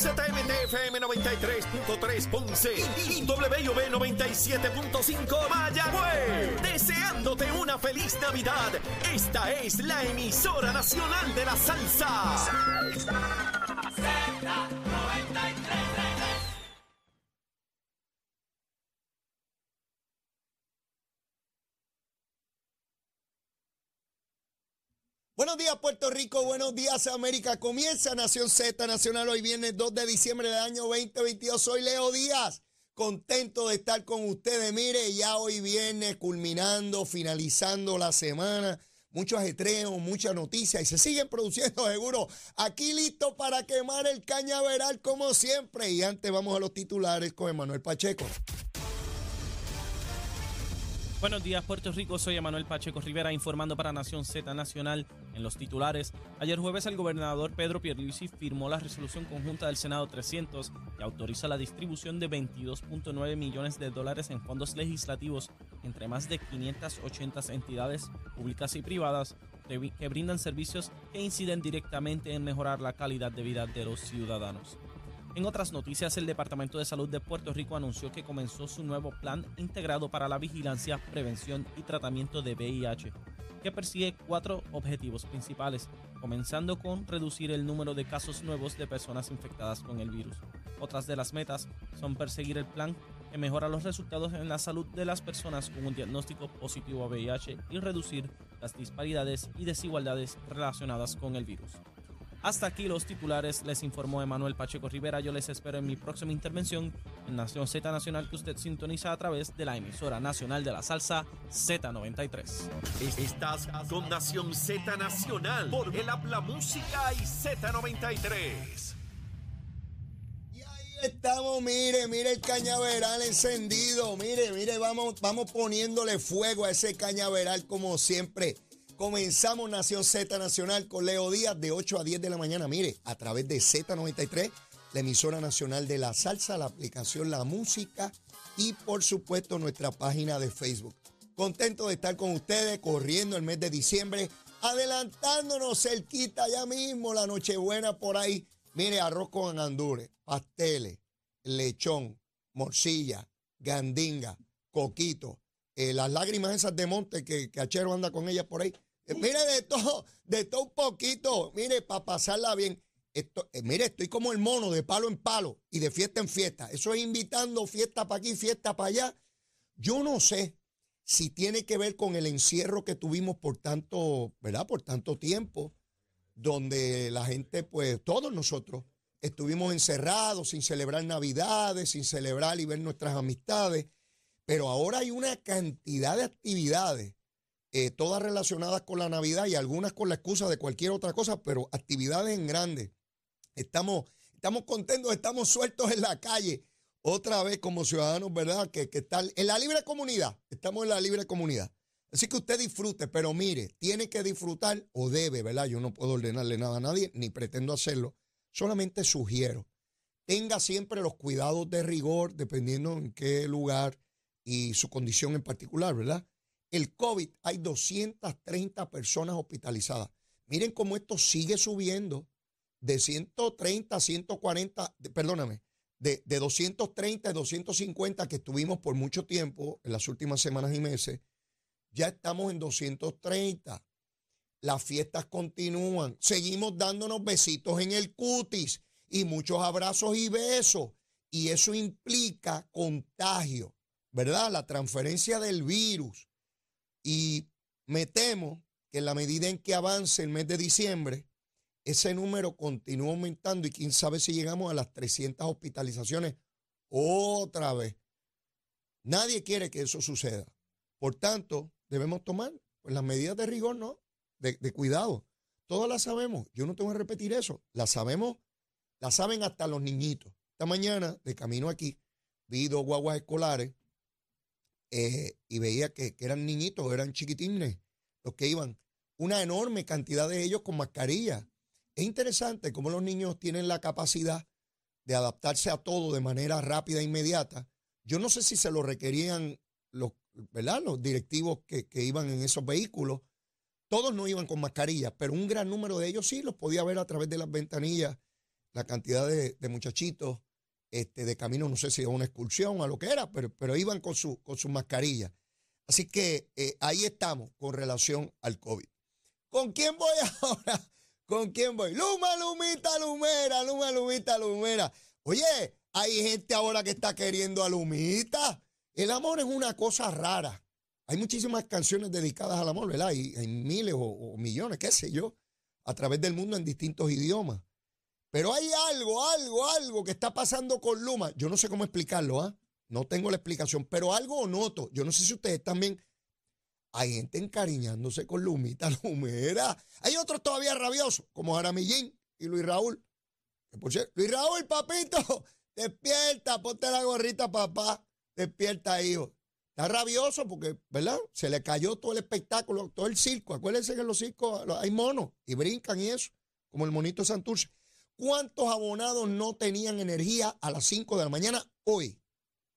WZMTFM 93.3 Ponce y WB 97.5 Mayagüez. Deseándote una feliz Navidad. Esta es la emisora nacional de la salsa. Salsa Buenos días Puerto Rico, buenos días América. Comienza Nación Z Nacional hoy viernes 2 de diciembre del año 2022. Soy Leo Díaz, contento de estar con ustedes. Mire, ya hoy viernes culminando, finalizando la semana. Muchos ajetreo, muchas noticias y se siguen produciendo seguro. Aquí listo para quemar el cañaveral como siempre. Y antes vamos a los titulares con Emanuel Pacheco. Buenos días, Puerto Rico. Soy Emanuel Pacheco Rivera informando para Nación Z Nacional en los titulares. Ayer jueves el gobernador Pedro Pierluisi firmó la resolución conjunta del Senado 300 que autoriza la distribución de 22.9 millones de dólares en fondos legislativos entre más de 580 entidades públicas y privadas que brindan servicios que inciden directamente en mejorar la calidad de vida de los ciudadanos. En otras noticias, el Departamento de Salud de Puerto Rico anunció que comenzó su nuevo plan integrado para la vigilancia, prevención y tratamiento de VIH, que persigue cuatro objetivos principales, comenzando con reducir el número de casos nuevos de personas infectadas con el virus. Otras de las metas son perseguir el plan que mejora los resultados en la salud de las personas con un diagnóstico positivo a VIH y reducir las disparidades y desigualdades relacionadas con el virus. Hasta aquí los titulares, les informó Emanuel Pacheco Rivera. Yo les espero en mi próxima intervención en Nación Z Nacional que usted sintoniza a través de la emisora nacional de la salsa Z93. Estás con Nación Z Nacional por el Habla Música y Z93. Y ahí estamos, mire, mire el cañaveral encendido. Mire, mire, vamos, vamos poniéndole fuego a ese cañaveral como siempre. Comenzamos Nación Z Nacional con Leo Díaz de 8 a 10 de la mañana. Mire, a través de Z93, la emisora nacional de la salsa, la aplicación La Música y por supuesto nuestra página de Facebook. Contento de estar con ustedes corriendo el mes de diciembre, adelantándonos cerquita ya mismo la Nochebuena por ahí. Mire, arroz con andures, pasteles, lechón, morcilla, gandinga, coquito, eh, las lágrimas esas de monte que, que Achero anda con ellas por ahí. Eh, mire, de todo, de todo un poquito. Mire, para pasarla bien. Esto, eh, mire, estoy como el mono de palo en palo y de fiesta en fiesta. Eso es invitando fiesta para aquí, fiesta para allá. Yo no sé si tiene que ver con el encierro que tuvimos por tanto, ¿verdad? Por tanto tiempo, donde la gente, pues todos nosotros estuvimos encerrados sin celebrar Navidades, sin celebrar y ver nuestras amistades. Pero ahora hay una cantidad de actividades eh, todas relacionadas con la Navidad y algunas con la excusa de cualquier otra cosa, pero actividades en grande. Estamos, estamos contentos, estamos sueltos en la calle, otra vez como ciudadanos, ¿verdad? Que, que en la libre comunidad, estamos en la libre comunidad. Así que usted disfrute, pero mire, tiene que disfrutar o debe, ¿verdad? Yo no puedo ordenarle nada a nadie, ni pretendo hacerlo, solamente sugiero. Tenga siempre los cuidados de rigor, dependiendo en qué lugar y su condición en particular, ¿verdad? El COVID hay 230 personas hospitalizadas. Miren cómo esto sigue subiendo de 130 a 140, perdóname, de, de 230 a 250 que estuvimos por mucho tiempo en las últimas semanas y meses, ya estamos en 230. Las fiestas continúan. Seguimos dándonos besitos en el cutis y muchos abrazos y besos. Y eso implica contagio, ¿verdad? La transferencia del virus. Y me temo que en la medida en que avance el mes de diciembre, ese número continúa aumentando y quién sabe si llegamos a las 300 hospitalizaciones otra vez. Nadie quiere que eso suceda. Por tanto, debemos tomar pues, las medidas de rigor, ¿no? De, cuidado. Todas las sabemos. Yo no tengo que repetir eso. Las sabemos, las saben hasta los niñitos. Esta mañana, de camino aquí, vi dos guaguas escolares eh, y veía que, eran niñitos, eran chiquitines los que iban. Una enorme cantidad de ellos con mascarilla. Es interesante cómo los niños tienen la capacidad de adaptarse a todo de manera rápida e inmediata. Yo no sé si se lo requerían los, ¿verdad? los directivos que, que iban en esos vehículos. Todos no iban con mascarilla, pero un gran número de ellos sí los podía ver a través de las ventanillas la cantidad de, muchachitos este, de camino, no sé si a una excursión a lo que era, pero, pero iban con su, con su mascarilla. Así que eh, ahí estamos con relación al COVID. ¿Con quién voy ahora? ¿Con quién voy? Luma, Lumita, Lumera, Luma, Lumita, Lumera. Oye, hay gente ahora que está queriendo a Lumita. El amor es una cosa rara. Hay muchísimas canciones dedicadas al amor, ¿verdad? Y hay miles o, millones, qué sé yo, a través del mundo en distintos idiomas. Pero hay algo, algo, algo que está pasando con Luma. Yo no sé cómo explicarlo, ¿ah? No tengo la explicación, pero algo noto. Yo no sé si ustedes también. Hay gente encariñándose con Lumita Lumera. Hay otros todavía rabiosos, como Jaramillín y Luis Raúl. Luis Raúl, papito, despierta, ponte la gorrita, papá. Despierta, hijo. Está rabioso porque, ¿verdad? Se le cayó todo el espectáculo, todo el circo. Acuérdense que en los circos hay monos y brincan y eso, como el monito Santurce. ¿Cuántos abonados no tenían energía a las 5 de la mañana hoy?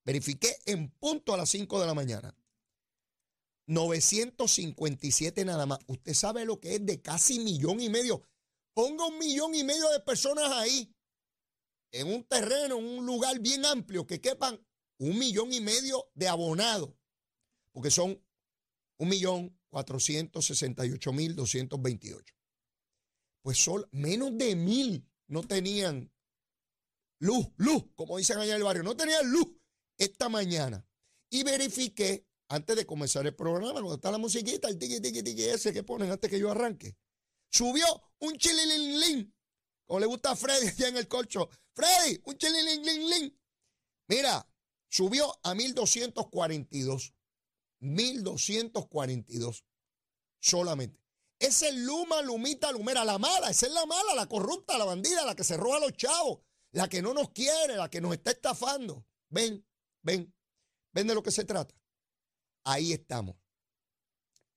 Verifiqué en punto a las 5 de la mañana. 957 nada más. Usted sabe lo que es de casi millón y medio. Ponga un millón y medio de personas ahí, en un terreno, en un lugar bien amplio, que quepan un millón y medio de abonados, porque son un millón cuatrocientos sesenta y ocho mil doscientos veintiocho. Pues son menos de mil no tenían luz, luz, como dicen allá en el barrio, no tenían luz esta mañana. Y verifiqué, antes de comenzar el programa, cuando está la musiquita, el tiki tiki tiki ese que ponen antes que yo arranque, subió un chililín, como le gusta a Freddy allá en el colcho. Freddy, un chililín, Mira, subió a 1242. 1242 solamente. Esa es Luma, Lumita, Lumera, la mala, esa es la mala, la corrupta, la bandida, la que se roba a los chavos, la que no nos quiere, la que nos está estafando. Ven, ven, ven de lo que se trata. Ahí estamos.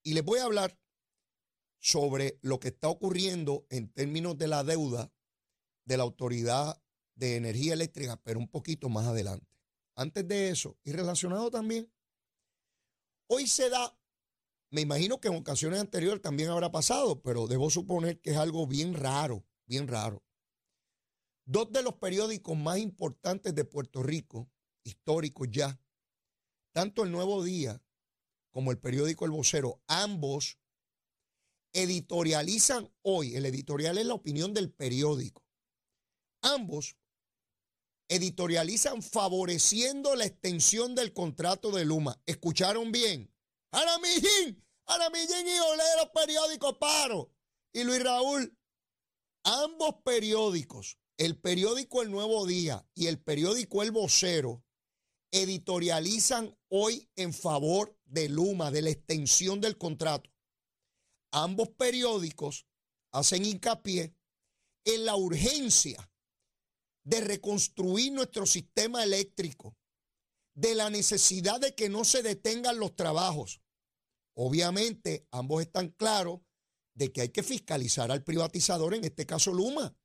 Y les voy a hablar sobre lo que está ocurriendo en términos de la deuda de la Autoridad de Energía Eléctrica, pero un poquito más adelante. Antes de eso, y relacionado también, hoy se da, me imagino que en ocasiones anteriores también habrá pasado, pero debo suponer que es algo bien raro, bien raro. Dos de los periódicos más importantes de Puerto Rico, históricos ya, tanto el Nuevo Día como el periódico El Vocero, ambos editorializan hoy, el editorial es la opinión del periódico, ambos editorializan favoreciendo la extensión del contrato de Luma. ¿Escucharon bien? Aramillín, Aramillín y Olero Periódico Paro. Y Luis Raúl, ambos periódicos, el periódico El Nuevo Día y el periódico El Vocero, editorializan hoy en favor de Luma, de la extensión del contrato. Ambos periódicos hacen hincapié en la urgencia de reconstruir nuestro sistema eléctrico, de la necesidad de que no se detengan los trabajos. Obviamente, ambos están claros de que hay que fiscalizar al privatizador, en este caso Luma,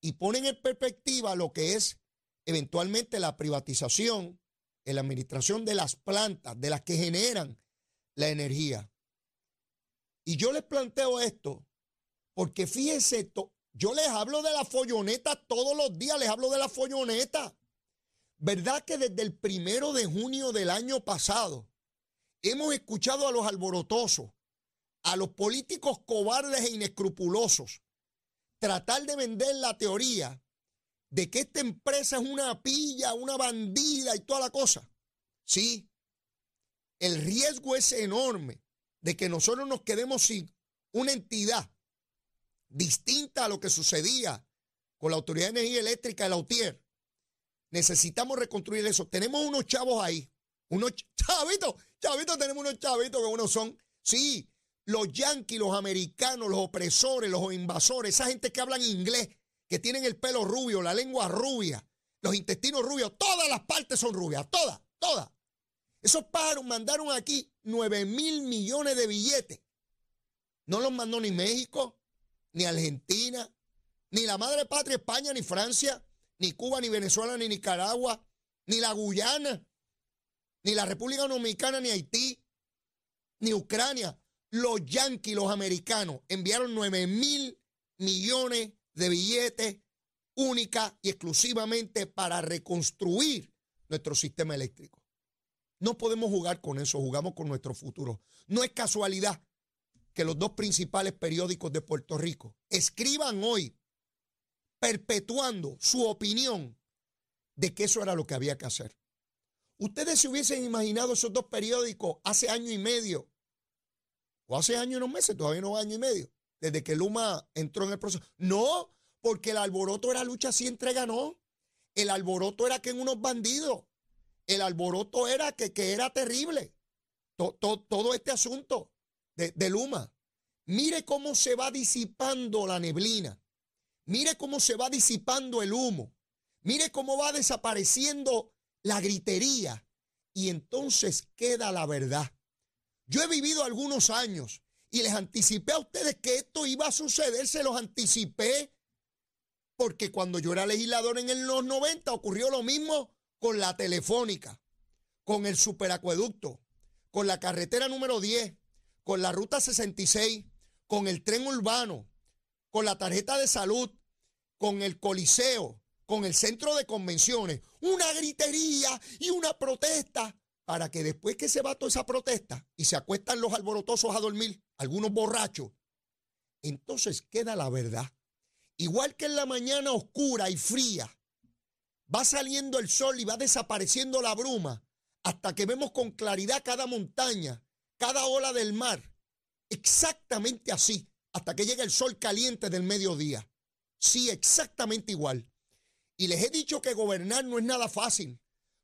y ponen en perspectiva lo que es eventualmente la privatización en la administración de las plantas, de las que generan la energía. Y yo les planteo esto porque fíjense, yo les hablo de la folloneta todos los días, les hablo de la folloneta. ¿Verdad que desde el primero de junio del año pasado hemos escuchado a los alborotosos, a los políticos cobardes e inescrupulosos, tratar de vender la teoría de que esta empresa es una pilla, una bandida y toda la cosa? Sí, el riesgo es enorme de que nosotros nos quedemos sin una entidad distinta a lo que sucedía con la Autoridad de Energía Eléctrica de la UTIER. Necesitamos reconstruir eso. Tenemos unos chavos ahí, unos chavitos, chavitos, tenemos unos chavitos que unos son, sí, los yanquis, los americanos, los opresores, los invasores, esa gente que hablan inglés, que tienen el pelo rubio, la lengua rubia, los intestinos rubios, todas las partes son rubias, todas, todas. Esos pájaros mandaron aquí 9 mil millones de billetes. No los mandó ni México, ni Argentina, ni la madre patria España, ni Francia, ni Cuba, ni Venezuela, ni Nicaragua, ni la Guyana, ni la República Dominicana, ni Haití, ni Ucrania. Los yanquis, los americanos, enviaron 9 mil millones de billetes única y exclusivamente para reconstruir nuestro sistema eléctrico. No podemos jugar con eso, jugamos con nuestro futuro. No es casualidad que los dos principales periódicos de Puerto Rico escriban hoy perpetuando su opinión de que eso era lo que había que hacer. Ustedes se hubiesen imaginado esos dos periódicos hace año y medio, o hace año y unos meses, todavía no año y medio, desde que Luma entró en el proceso. No, porque el alboroto era lucha si entrega, no. El alboroto era que en unos bandidos. El alboroto era que, que era terrible. todo este asunto de, de Luma. Mire cómo se va disipando la neblina. Mire cómo se va disipando el humo. Mire cómo va desapareciendo la gritería. Y entonces queda la verdad. Yo he vivido algunos años y les anticipé a ustedes que esto iba a suceder, se los anticipé. Porque cuando yo era legislador en los 90 ocurrió lo mismo con la telefónica, con el superacueducto, con la carretera número 10, con la ruta 66, con el tren urbano, con la tarjeta de salud, con el coliseo, con el centro de convenciones, una gritería y una protesta para que después que se va toda esa protesta y se acuestan los alborotosos a dormir, algunos borrachos, entonces queda la verdad. Igual que en la mañana oscura y fría, va saliendo el sol y va desapareciendo la bruma hasta que vemos con claridad cada montaña, cada ola del mar. Exactamente así, hasta que llega el sol caliente del mediodía. Sí, exactamente igual. Y les he dicho que gobernar no es nada fácil,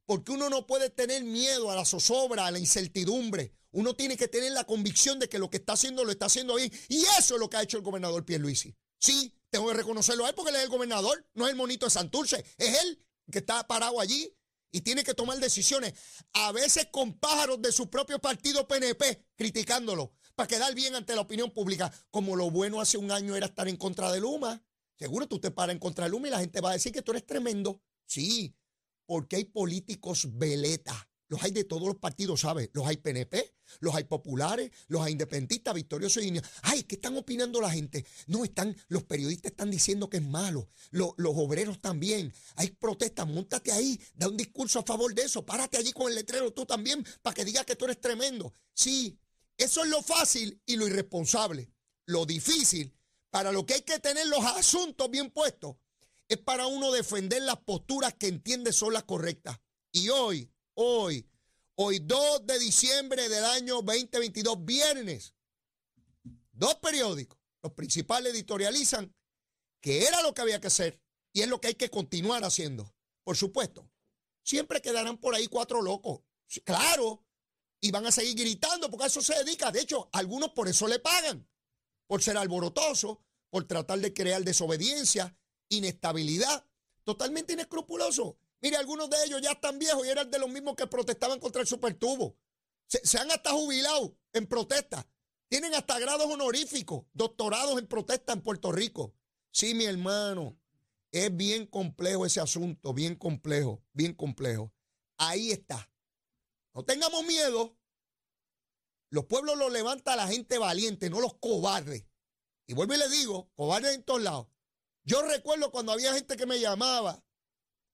porque uno no puede tener miedo a la zozobra, a la incertidumbre. Uno tiene que tener la convicción de que lo que está haciendo lo está haciendo bien. Y eso es lo que ha hecho el gobernador Pierluisi. Sí, tengo que reconocerlo a él porque él es el gobernador, no es el monito de Santurce, es él que está parado allí y tiene que tomar decisiones, a veces con pájaros de su propio partido PNP criticándolo para quedar bien ante la opinión pública, como lo bueno hace un año era estar en contra de Luma. Seguro tú te paras en contra de Luma y la gente va a decir que tú eres tremendo. Sí, porque hay políticos veletas los hay de todos los partidos, ¿sabes? Los hay PNP, los hay populares, los hay independentistas, victoriosos y Ay, ¿qué están opinando la gente? No, están, los periodistas están diciendo que es malo, los, los obreros también. Hay protestas, montate ahí, da un discurso a favor de eso, párate allí con el letrero tú también para que digas que tú eres tremendo. Sí, eso es lo fácil y lo irresponsable. Lo difícil, para lo que hay que tener los asuntos bien puestos, es para uno defender las posturas que entiende son las correctas. Y hoy, hoy, hoy 2 de diciembre del año 2022, viernes, dos periódicos, los principales editorializan que era lo que había que hacer y es lo que hay que continuar haciendo. Por supuesto, siempre quedarán por ahí cuatro locos, claro, y van a seguir gritando porque a eso se dedica. De hecho, algunos por eso le pagan, por ser alborotoso, por tratar de crear desobediencia, inestabilidad, totalmente inescrupuloso. Mire, algunos de ellos ya están viejos y eran de los mismos que protestaban contra el supertubo. Se, se han hasta jubilado en protesta. Tienen hasta grados honoríficos, doctorados en protesta en Puerto Rico. Sí, mi hermano, es bien complejo ese asunto, bien complejo, bien complejo. Ahí está. No tengamos miedo. Los pueblos los levanta la gente valiente, no los cobardes. Y vuelvo y le digo, cobardes en todos lados. Yo recuerdo cuando había gente que me llamaba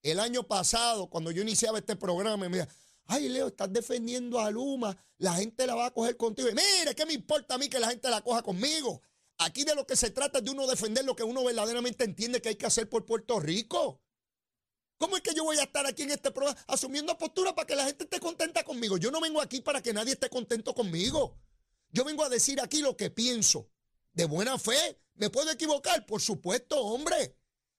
el año pasado, cuando yo iniciaba este programa, me decía, ay Leo, estás defendiendo a Luma, la gente la va a coger contigo. Y mire, ¿qué me importa a mí que la gente la coja conmigo? Aquí de lo que se trata es de uno defender lo que uno verdaderamente entiende que hay que hacer por Puerto Rico. ¿Cómo es que yo voy a estar aquí en este programa asumiendo postura para que la gente esté contenta conmigo? Yo no vengo aquí para que nadie esté contento conmigo. Yo vengo a decir aquí lo que pienso. De buena fe. ¿Me puedo equivocar? Por supuesto, hombre.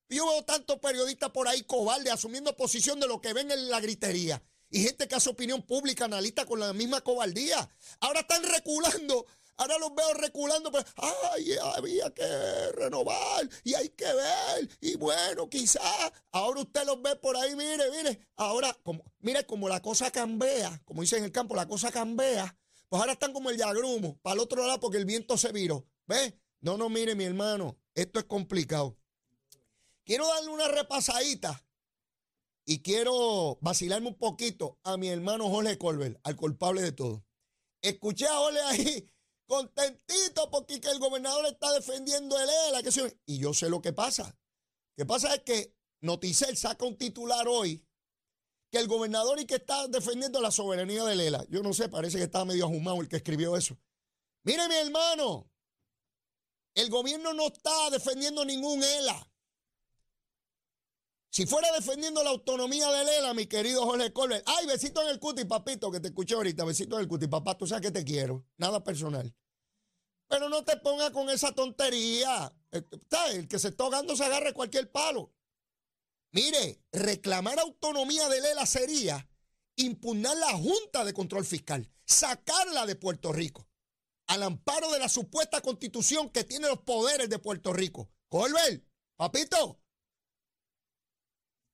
Yo veo tantos periodistas por ahí cobardes asumiendo posición de lo que ven en la gritería. Y gente que hace opinión pública, analista con la misma cobardía. Ahora están reculando. Ahora los veo reculando, pues, ay, había que renovar y hay que ver. Y bueno, quizás ahora usted los ve por ahí, mire, mire. Ahora, mire, como la cosa cambia, como dicen en el campo, la cosa cambia. Pues ahora están como el yagrumo, para el otro lado porque el viento se viró. ¿Ve? No, no, mire, mi hermano, esto es complicado. Quiero darle una repasadita y quiero vacilarme un poquito a mi hermano Jorge Colbert, al culpable de todo. Escuché a Jorge ahí contentito porque el gobernador está defendiendo el ELA. Que y yo sé lo que pasa. que pasa es que Noticel saca un titular hoy que el gobernador y que está defendiendo la soberanía de Lela. Yo no sé, parece que estaba medio ajumado el que escribió eso. Mire, mi hermano, el gobierno no está defendiendo ningún ELA. Si fuera defendiendo la autonomía de Lela, mi querido Jorge Colbert, ay, besito en el cuti, papito, que te escuché ahorita, besito en el cuti, papá, tú sabes que te quiero, nada personal. Pero no te pongas con esa tontería. Eh, el que se está ahogando se agarre cualquier palo. Mire, reclamar autonomía de Lela sería impugnar la Junta de Control Fiscal, sacarla de Puerto Rico, al amparo de la supuesta constitución que tiene los poderes de Puerto Rico. Colbert, papito,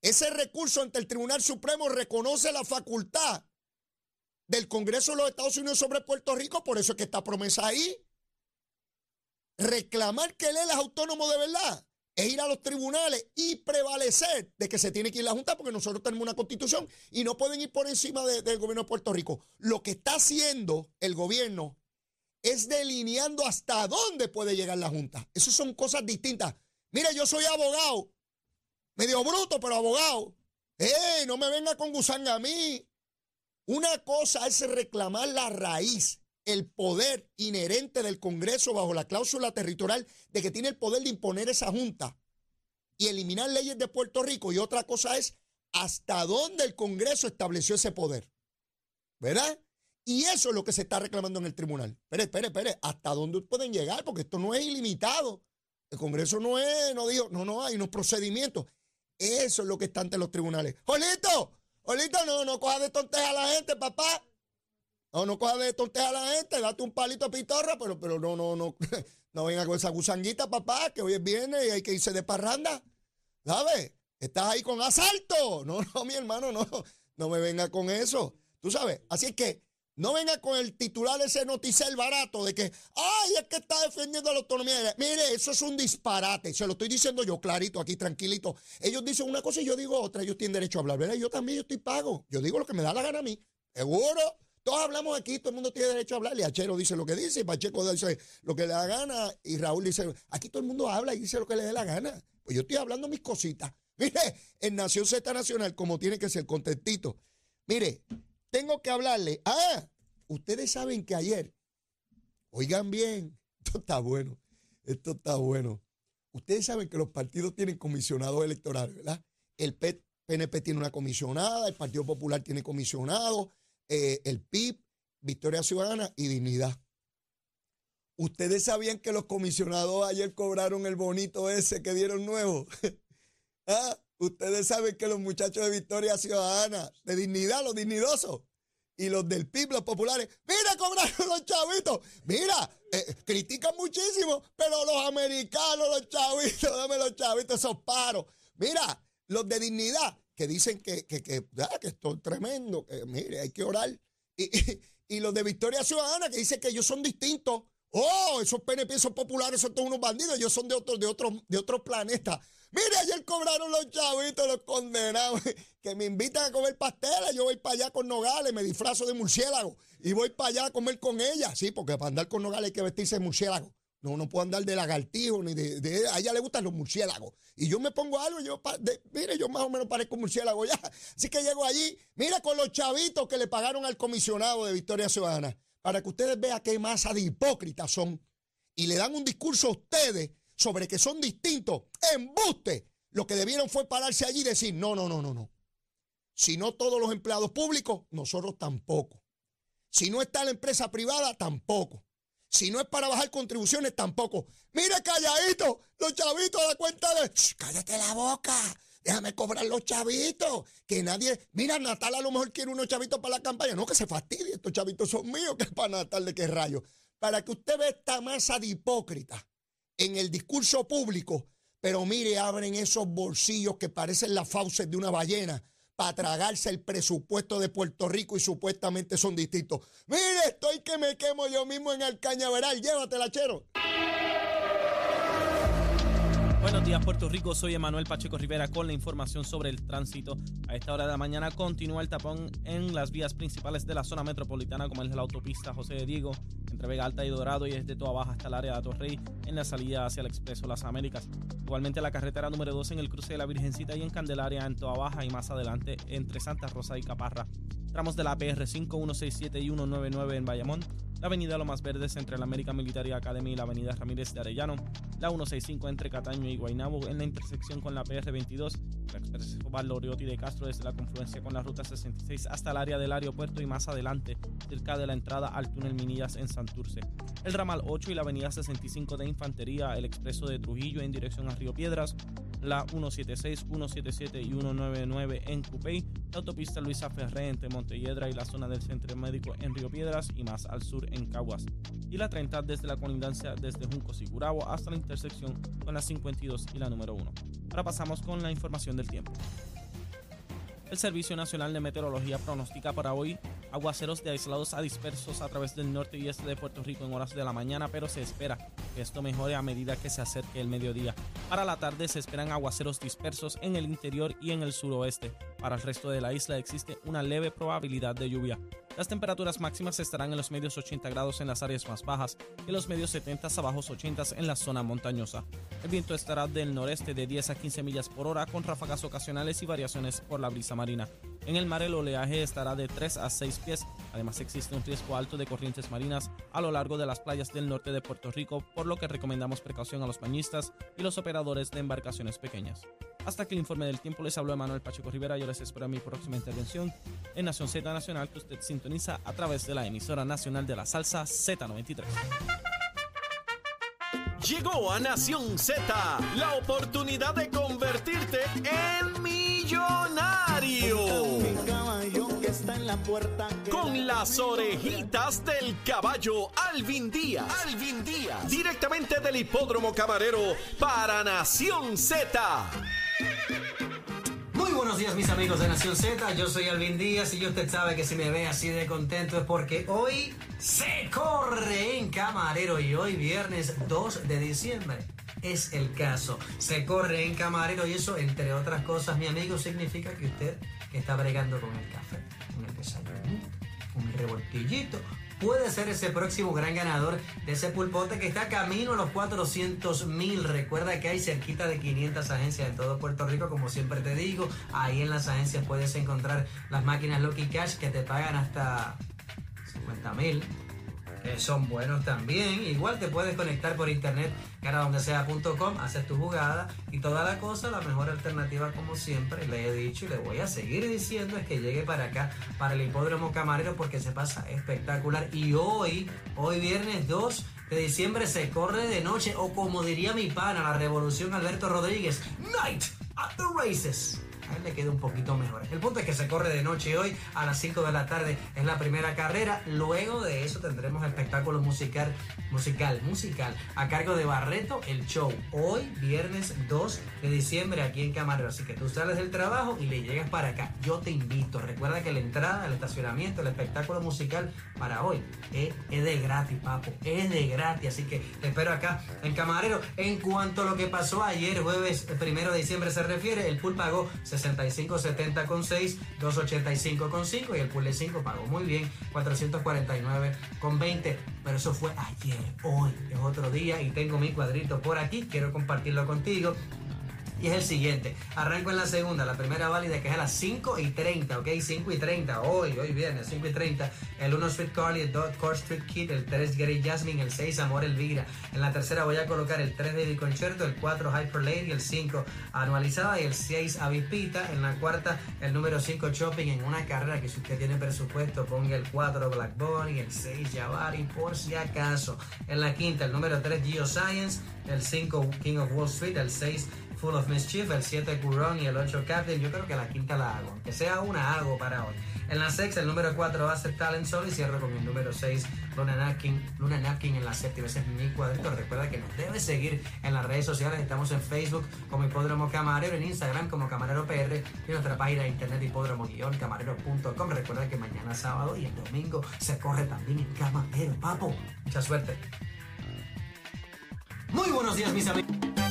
ese recurso ante el Tribunal Supremo reconoce la facultad del Congreso de los Estados Unidos sobre Puerto Rico, por eso es que está promesa ahí. Reclamar que él es autónomo de verdad es ir a los tribunales y prevalecer de que se tiene que ir la Junta porque nosotros tenemos una constitución y no pueden ir por encima del gobierno de Puerto Rico. Lo que está haciendo el gobierno es delineando hasta dónde puede llegar la Junta. Esas son cosas distintas. Mire, yo soy abogado, medio bruto, pero abogado. ¡Eh! No me venga con gusanga a mí. Una cosa es reclamar la raíz el poder inherente del Congreso bajo la cláusula territorial de que tiene el poder de imponer esa junta y eliminar leyes de Puerto Rico. Y otra cosa es hasta dónde el Congreso estableció ese poder. ¿Verdad? Y eso es lo que se está reclamando en el tribunal. Espere, espere, espere, ¿hasta dónde pueden llegar? Porque esto no es ilimitado. El Congreso no es, no digo, no, no, hay unos procedimientos. Eso es lo que está ante los tribunales. Jolito, Jolito, no, no coja de tonteja a la gente, papá. No, no coja de tonteja a la gente, date un palito de pitorra, pero, pero no, no, no, no venga con esa gusanguita, papá, que hoy viene y hay que irse de parranda. ¿Sabes? Estás ahí con asalto. No, no, mi hermano, no, no me venga con eso. Tú sabes, así es que no venga con el titular ese noticel barato de que, ay, es que está defendiendo la autonomía. Mire, eso es un disparate. Se lo estoy diciendo yo clarito, aquí tranquilito. Ellos dicen una cosa y yo digo otra. Ellos tienen derecho a hablar, ¿verdad? Yo también yo estoy pago. Yo digo lo que me da la gana a mí. Seguro. Todos hablamos aquí, todo el mundo tiene derecho a hablar. Y Achero dice lo que dice, y Pacheco dice lo que le da gana, y Raúl dice, aquí todo el mundo habla y dice lo que le dé la gana. Pues yo estoy hablando mis cositas. Mire, en Nación Z Nacional, como tiene que ser, contentito. Mire, tengo que hablarle. Ah, ustedes saben que ayer, oigan bien, esto está bueno, esto está bueno. Ustedes saben que los partidos tienen comisionados electorales, ¿verdad? El PNP tiene una comisionada, el Partido Popular tiene comisionado, eh, el PIB, Victoria Ciudadana y Dignidad. ¿Ustedes sabían que los comisionados ayer cobraron el bonito ese que dieron nuevo? ¿Ah? Ustedes saben que los muchachos de Victoria Ciudadana, de Dignidad, los dignidosos, y los del PIB, los populares, mira, cobraron los chavitos. Mira, eh, critican muchísimo, pero los americanos, los chavitos, dame los chavitos, esos paros. Mira, los de dignidad, que dicen que, que, que, ah, que esto es tremendo, que mire, hay que orar. Y, y, los de Victoria Ciudadana, que dicen que ellos son distintos. Oh, esos PNP son populares, son todos unos bandidos, ellos son de otros, de otros, de otros planetas. Mire, ayer cobraron los chavitos, los condenados, que me invitan a comer pasteles. Yo voy para allá con Nogales, me disfrazo de murciélago y voy para allá a comer con ella. Sí, porque para andar con Nogales hay que vestirse de murciélago. No, no puedo andar de lagartijo ni de, A ella le gustan los murciélagos. Y yo me pongo algo, yo, mire, yo más o menos parezco murciélago ya. Así que llego allí, mira con los chavitos que le pagaron al comisionado de Victoria Ciudadana, para que ustedes vean qué masa de hipócritas son. Y le dan un discurso a ustedes sobre que son distintos. ¡Embuste! Lo que debieron fue pararse allí y decir, no, no, no, no, no. Si no todos los empleados públicos, nosotros tampoco. Si no está la empresa privada, tampoco. Si no es para bajar contribuciones, tampoco. Mire, calladito, los chavitos de la cuenta de. cállate la boca. Déjame cobrar los chavitos. Que nadie. Mira, Natal a lo mejor quiere unos chavitos para la campaña. No, que se fastidie. Estos chavitos son míos. Que es para Natal de qué rayo. Para que usted vea esta masa de hipócrita en el discurso público. Pero mire, abren esos bolsillos que parecen las fauces de una ballena para tragarse el presupuesto de Puerto Rico y supuestamente son distintos. Mire, estoy que me quemo yo mismo en el cañaveral. Llévatela, chero. Buenos días Puerto Rico, soy Emanuel Pacheco Rivera con la información sobre el tránsito. A esta hora de la mañana continúa el tapón en las vías principales de la zona metropolitana como es la autopista José de Diego, entre Vega Alta y Dorado y desde Toa Baja hasta el área de Torrey en la salida hacia el Expreso Las Américas. Igualmente la carretera número 2 en el cruce de la Virgencita y en Candelaria en Toa Baja y más adelante entre Santa Rosa y Caparra. Tramos de la PR 5167 y 199 en Bayamón la avenida Lomas Verdes entre la American Military Academy y la avenida Ramírez de Arellano, la 165 entre Cataño y Guaynabo en la intersección con la PR22, la expreso Loriotti de Castro desde la confluencia con la ruta 66 hasta el área del aeropuerto y más adelante, cerca de la entrada al túnel Minillas en Santurce. El ramal 8 y la avenida 65 de Infantería, el expreso de Trujillo en dirección a Río Piedras, la 176, 177 y 199 en Cupey, la autopista Luisa Ferré entre Montelledra y la zona del Centro Médico en Río Piedras y más al sur en Caguas, y la 30 desde la colindancia desde Juncos y Gurabo hasta la intersección con la 52 y la número 1. Ahora pasamos con la información del tiempo. El Servicio Nacional de Meteorología pronostica para hoy aguaceros de aislados a dispersos a través del norte y este de Puerto Rico en horas de la mañana, pero se espera que esto mejore a medida que se acerque el mediodía. Para la tarde se esperan aguaceros dispersos en el interior y en el suroeste. Para el resto de la isla existe una leve probabilidad de lluvia. Las temperaturas máximas estarán en los medios 80 grados en las áreas más bajas y los medios 70 a bajos 80 en la zona montañosa. El viento estará del noreste de 10 a 15 millas por hora con ráfagas ocasionales y variaciones por la brisa marina. En el mar el oleaje estará de 3 a 6 pies. Además existe un riesgo alto de corrientes marinas a lo largo de las playas del norte de Puerto Rico, por lo que recomendamos precaución a los bañistas y los operadores de embarcaciones pequeñas. Hasta que el informe del tiempo les habló Manuel Pacheco Rivera. Yo les espero en mi próxima intervención en Nación Z Nacional que usted sintoniza a través de la emisora nacional de la salsa Z93. Llegó a Nación Z la oportunidad de convertirte en millonario. Con las orejitas del caballo Alvin Díaz. Alvin Díaz. Directamente del hipódromo camarero para Nación Z. Buenos días mis amigos de Nación Z, yo soy Alvin Díaz y usted sabe que si me ve así de contento es porque hoy se corre en Camarero y hoy viernes 2 de diciembre. Es el caso, se corre en Camarero y eso entre otras cosas mi amigo significa que usted está bregando con el café, con el un revoltillito, puede ser ese próximo gran ganador de ese pulpote que está camino a los 400 mil. Recuerda que hay cerquita de 500 agencias en todo Puerto Rico, como siempre te digo. Ahí en las agencias puedes encontrar las máquinas Lucky Cash que te pagan hasta 50 mil son buenos también. Igual te puedes conectar por internet, garadondesea.com, haces tu jugada y toda la cosa. La mejor alternativa, como siempre, le he dicho y le voy a seguir diciendo, es que llegue para acá, para el hipódromo camarero, porque se pasa espectacular. Y hoy, hoy viernes 2 de diciembre, se corre de noche, o como diría mi pana, la revolución Alberto Rodríguez, Night at the Races a él le queda un poquito mejor. El punto es que se corre de noche hoy a las 5 de la tarde es la primera carrera. Luego de eso tendremos espectáculo musical, musical, musical a cargo de Barreto, el show. Hoy, viernes 2 de diciembre, aquí en Camarero. Así que tú sales del trabajo y le llegas para acá. Yo te invito. Recuerda que la entrada, el estacionamiento, el espectáculo musical para hoy es, de gratis, papo. Es de gratis. Así que te espero acá en Camarero. En cuanto a lo que pasó ayer, jueves primero de diciembre, se refiere, el pool pagó 6570,6, 285,5 y el Pule 5 pagó muy bien, 449,20. Pero eso fue ayer, hoy es otro día y tengo mi cuadrito por aquí, quiero compartirlo contigo y es el siguiente. Arranco en la segunda, la primera válida que es a las 5 y 30, ¿ok? 5 y 30, hoy, hoy viernes, 5 y 30. El 1 Street Carly, el 2 Core Street Kid, el 3 Gary Jasmine, el 6 Amor Elvira. En la tercera voy a colocar el 3 Baby Concerto, el 4 Hyper Lady, el 5 Anualizada y el 6 Avispita. En la cuarta, el número 5 Shopping en una carrera que si usted tiene presupuesto, ponga el 4 Black Bunny, el 6 Javari por si acaso. En la quinta, el número 3 Geoscience, el 5 King of Wall Street, el 6 Full of Mischief, el 7 Curón y el 8 Captain. Yo creo que la quinta la hago, aunque sea una hago para hoy. En la sexta, el número 4 ser Talent Soul y cierro con el número 6, Luna Napkin. Luna Napkin en la séptima. Ese es mi cuadrito. Recuerda que nos debes seguir en las redes sociales. Estamos en Facebook como Hipódromo Camarero, en Instagram como Camarero PR y en nuestra página de internet hipódromo-camarero.com. Recuerda que mañana sábado y el domingo se corre también en Camarero, papo. Mucha suerte. Muy buenos días, mis amigos.